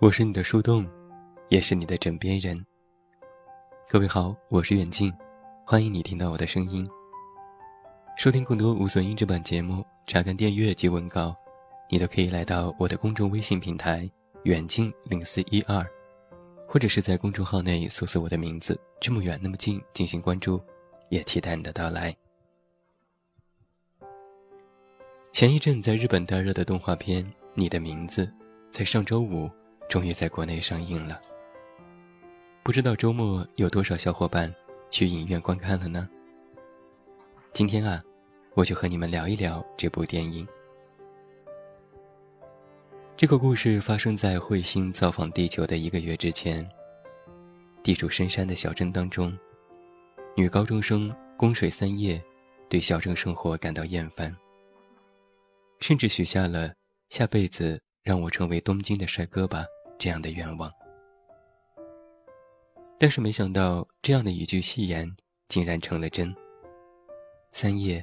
我是你的树洞，也是你的枕边人。各位好，我是远近，欢迎你听到我的声音。收听更多无损音质版节目，查看订阅及文稿，你都可以来到我的公众微信平台“远近零四一二”，或者是在公众号内搜索我的名字“这么远那么近”进行关注，也期待你的到来。前一阵在日本大热的动画片《你的名字》，在上周五。终于在国内上映了，不知道周末有多少小伙伴去影院观看了呢？今天啊，我就和你们聊一聊这部电影。这个故事发生在彗星造访地球的一个月之前。地处深山的小镇当中，女高中生供水三夜，对小镇生活感到厌烦，甚至许下了下辈子让我成为东京的帅哥吧。这样的愿望，但是没想到，这样的一句戏言竟然成了真。三叶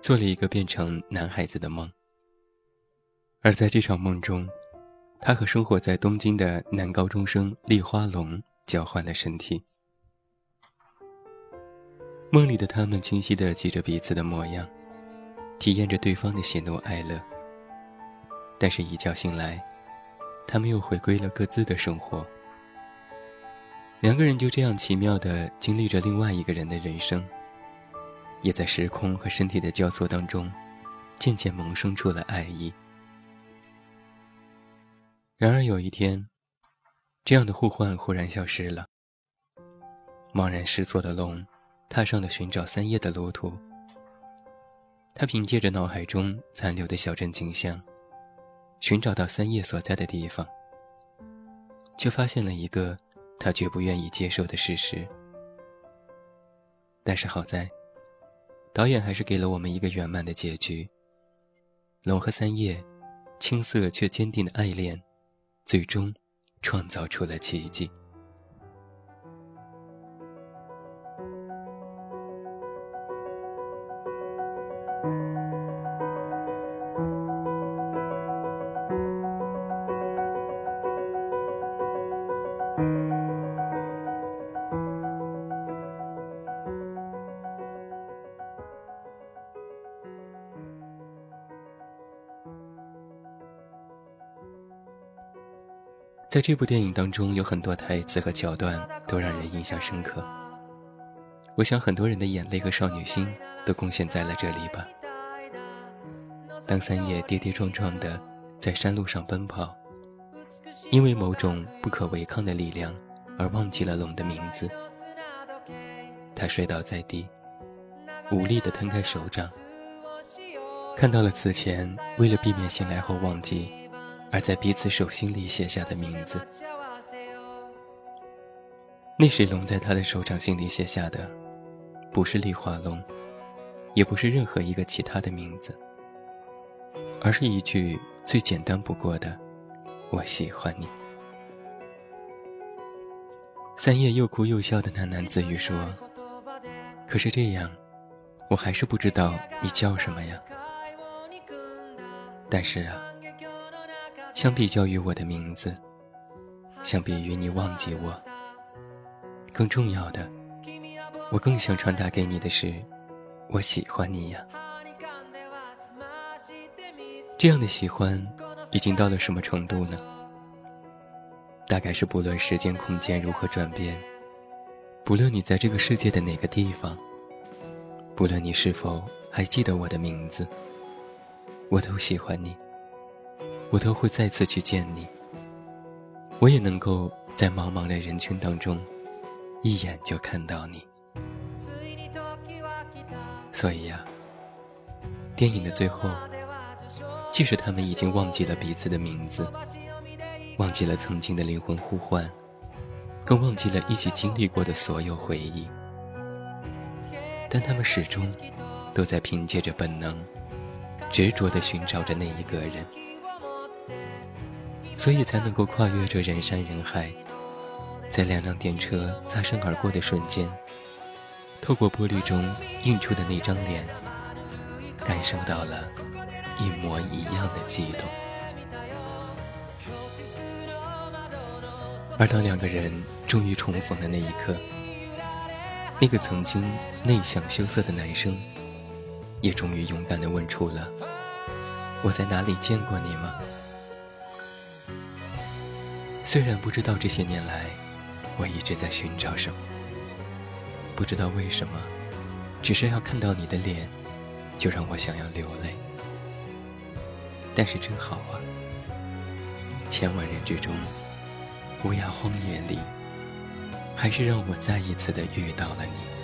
做了一个变成男孩子的梦，而在这场梦中，他和生活在东京的男高中生立花龙交换了身体。梦里的他们清晰地记着彼此的模样，体验着对方的喜怒哀乐，但是，一觉醒来。他们又回归了各自的生活。两个人就这样奇妙地经历着另外一个人的人生，也在时空和身体的交错当中，渐渐萌生出了爱意。然而有一天，这样的互换忽然消失了。茫然失措的龙，踏上了寻找三叶的路途。他凭借着脑海中残留的小镇景象。寻找到三叶所在的地方，却发现了一个他绝不愿意接受的事实。但是好在，导演还是给了我们一个圆满的结局。龙和三叶，青涩却坚定的爱恋，最终创造出了奇迹。在这部电影当中，有很多台词和桥段都让人印象深刻。我想，很多人的眼泪和少女心都贡献在了这里吧。当三叶跌跌撞撞的在山路上奔跑，因为某种不可违抗的力量而忘记了龙的名字，他摔倒在地，无力地摊开手掌，看到了此前为了避免醒来后忘记。而在彼此手心里写下的名字，那是龙在他的手掌心里写下的，不是丽华龙，也不是任何一个其他的名字，而是一句最简单不过的“我喜欢你”。三叶又哭又笑的喃喃自语说：“可是这样，我还是不知道你叫什么呀。”但是啊。相比较于我的名字，相比于你忘记我，更重要的，我更想传达给你的是，我喜欢你呀。这样的喜欢已经到了什么程度呢？大概是不论时间空间如何转变，不论你在这个世界的哪个地方，不论你是否还记得我的名字，我都喜欢你。我都会再次去见你，我也能够在茫茫的人群当中，一眼就看到你。所以呀，电影的最后，即使他们已经忘记了彼此的名字，忘记了曾经的灵魂呼唤，更忘记了一起经历过的所有回忆，但他们始终都在凭借着本能，执着地寻找着那一个人。所以才能够跨越这人山人海，在两辆电车擦身而过的瞬间，透过玻璃中映出的那张脸，感受到了一模一样的悸动。而当两个人终于重逢的那一刻，那个曾经内向羞涩的男生，也终于勇敢地问出了：“我在哪里见过你吗？”虽然不知道这些年来我一直在寻找什么，不知道为什么，只是要看到你的脸，就让我想要流泪。但是真好啊，千万人之中，乌鸦荒野里，还是让我再一次的遇到了你。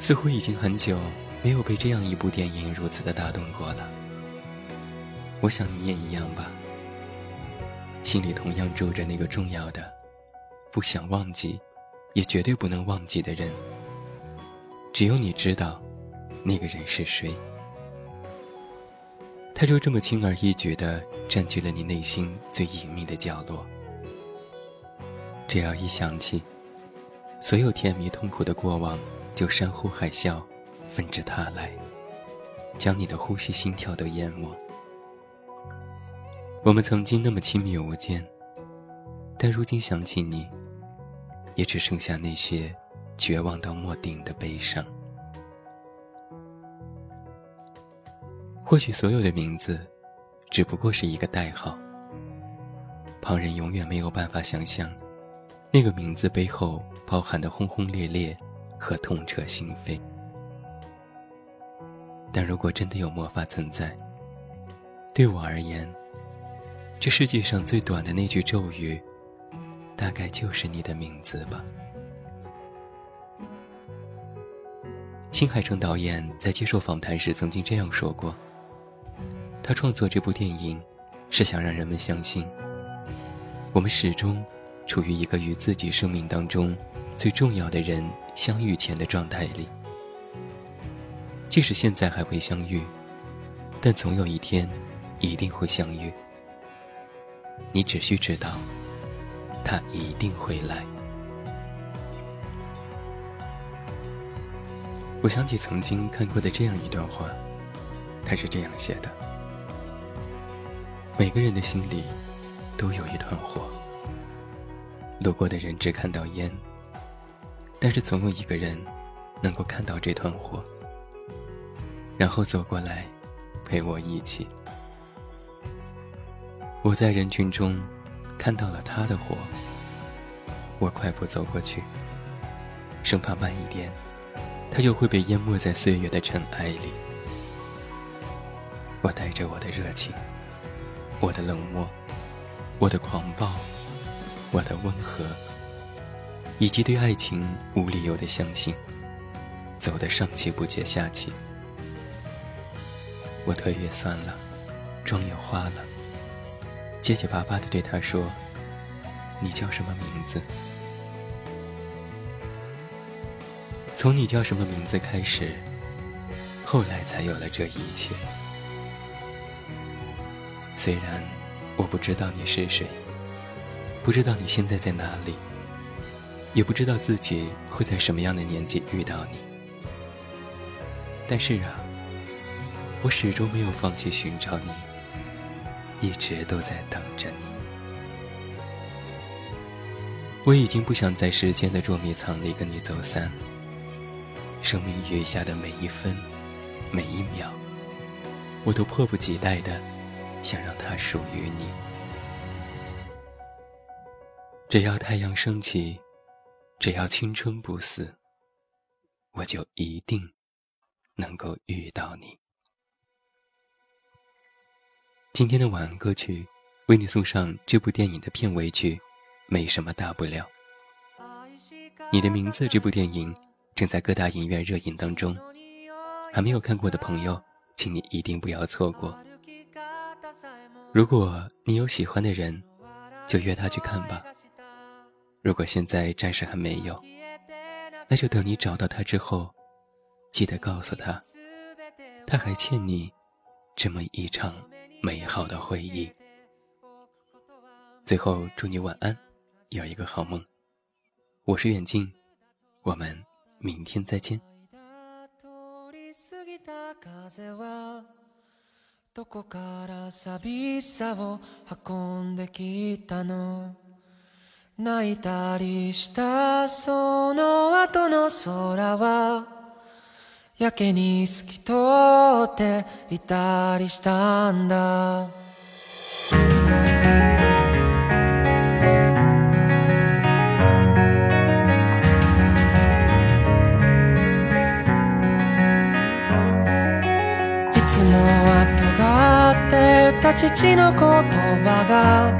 似乎已经很久没有被这样一部电影如此的打动过了。我想你也一样吧，心里同样住着那个重要的、不想忘记、也绝对不能忘记的人。只有你知道，那个人是谁。他就这么轻而易举的占据了你内心最隐秘的角落。只要一想起，所有甜蜜痛苦的过往，就山呼海啸、纷至沓来，将你的呼吸、心跳都淹没。我们曾经那么亲密无间，但如今想起你，也只剩下那些绝望到莫顶的悲伤。或许所有的名字，只不过是一个代号。旁人永远没有办法想象，那个名字背后包含的轰轰烈烈和痛彻心扉。但如果真的有魔法存在，对我而言。这世界上最短的那句咒语，大概就是你的名字吧。新海诚导演在接受访谈时曾经这样说过：他创作这部电影，是想让人们相信，我们始终处于一个与自己生命当中最重要的人相遇前的状态里。即使现在还未相遇，但总有一天一定会相遇。你只需知道，他一定会来。我想起曾经看过的这样一段话，他是这样写的：每个人的心里，都有一团火。路过的人只看到烟，但是总有一个人，能够看到这团火，然后走过来，陪我一起。我在人群中看到了他的火，我快步走过去，生怕慢一点，他就会被淹没在岁月的尘埃里。我带着我的热情，我的冷漠，我的狂暴，我的温和，以及对爱情无理由的相信，走得上气不接下气，我腿也酸了，妆也花了。结结巴巴地对他说：“你叫什么名字？”从你叫什么名字开始，后来才有了这一切。虽然我不知道你是谁，不知道你现在在哪里，也不知道自己会在什么样的年纪遇到你，但是啊，我始终没有放弃寻找你。一直都在等着你。我已经不想在时间的捉迷藏里跟你走散。生命余下的每一分、每一秒，我都迫不及待的想让它属于你。只要太阳升起，只要青春不死，我就一定能够遇到你。今天的晚安歌曲，为你送上这部电影的片尾曲。没什么大不了。你的名字这部电影正在各大影院热映当中，还没有看过的朋友，请你一定不要错过。如果你有喜欢的人，就约他去看吧。如果现在暂时还没有，那就等你找到他之后，记得告诉他，他还欠你。这么一场美好的回忆。最后，祝你晚安，有一个好梦。我是远镜，我们明天再见。やけに透き通っていたりしたんだいつもは尖ってた父の言葉が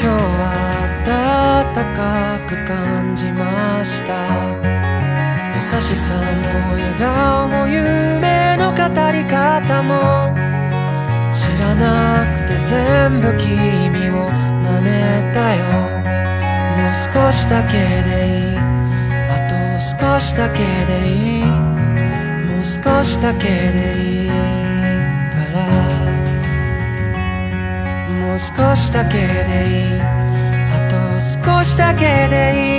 今日は暖かく感じましたしさも笑顔も夢の語り方も知らなくて全部君を真似たよもう少しだけでいいあと少しだけでいいもう少しだけでいいからもう少しだけでいいあと少しだけでいい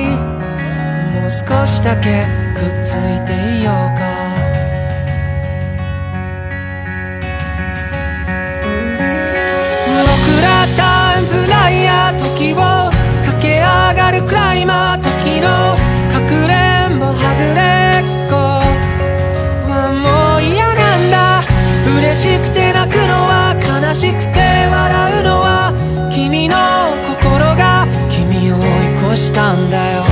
少しだけくっついていようか僕らタンムライヤー時を駆け上がるクライマー時のかくれんぼはぐれっこもう嫌なんだ嬉しくて泣くのは悲しくて笑うのは君の心が君を追い越したんだよ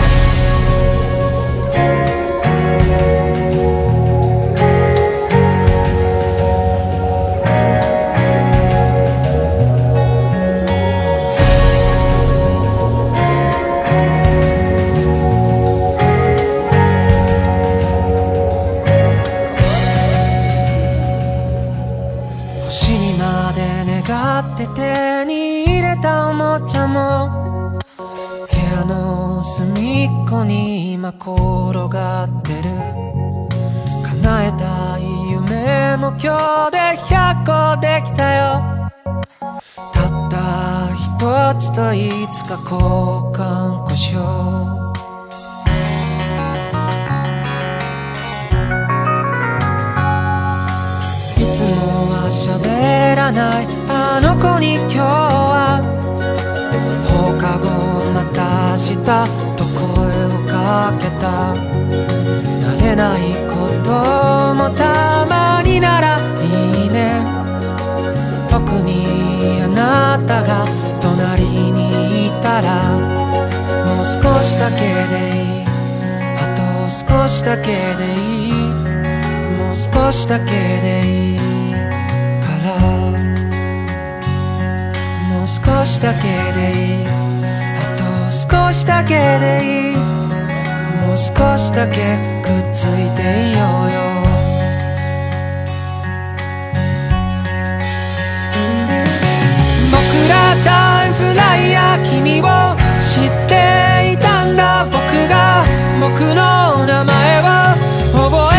った一つといつか交換故障いつもは喋らないあの子に今日は放課後また明日と声をかけた慣れないこともたまにならいいね特になたが隣にいたらもう少しだけでいいあと少しだけでいいもう少しだけでいいからもう少しだけでいいあと少しだけでいいもう少しだけくっついていようよタイプライヤー君を知っていたんだ僕が僕の名前は覚え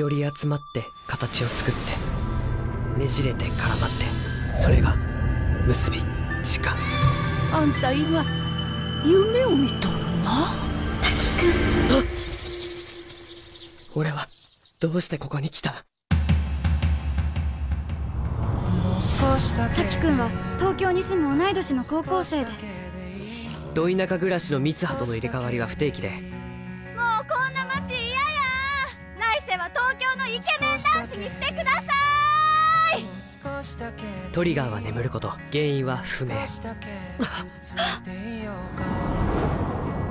より集まって形を作ってねじれて絡まってそれが結び時間あんた今夢を見とるな滝くんあっ俺はどうしてここに来た滝くんは東京に住む同い年の高校生でど田舎暮らしの三葉との入れ替わりは不定期でしにしてくださいトリガーは眠ること原因は不明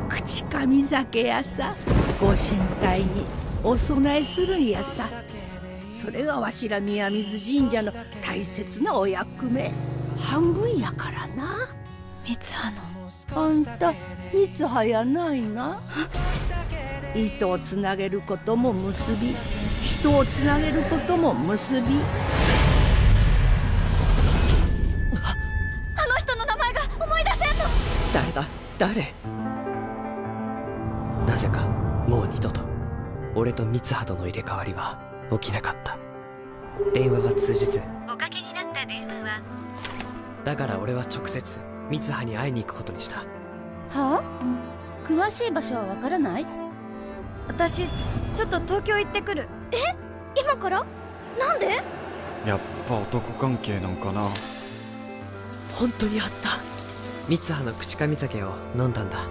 口上酒やさご神体にお供えするんやさそれがわしら宮水神社の大切なお役目半分やからな三葉のあんた三葉やないな糸をつなげることも結び人をつなげることも結びあの人の名前が思い出せんの誰だ誰なぜかもう二度と俺と三葉との入れ替わりは起きなかった電話は通じずおかけになった電話はだから俺は直接三葉に会いに行くことにしたはあ詳しい場所はわからない私ちょっと東京行ってくるえ今からなんでやっぱ男関係なんかな本当にあった三葉の口上酒を飲んだんだ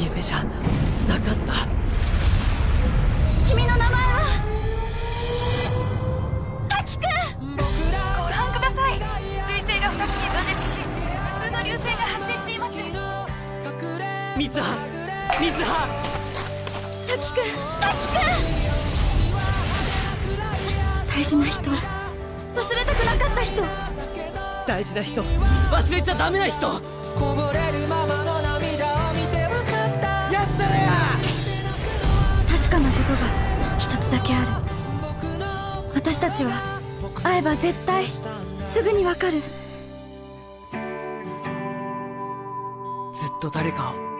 夢じゃなかった君の名前は滝くんご覧ください彗星が2つに分裂し無数の流星が発生しています三葉水葉滝くん滝くん大事な人忘れたくなかった人大事な人忘れちゃダメな人こぼれるままの涙を見てよかったやったらや確かなことが一つだけある私たちは会えば絶対すぐにわかるずっと誰かを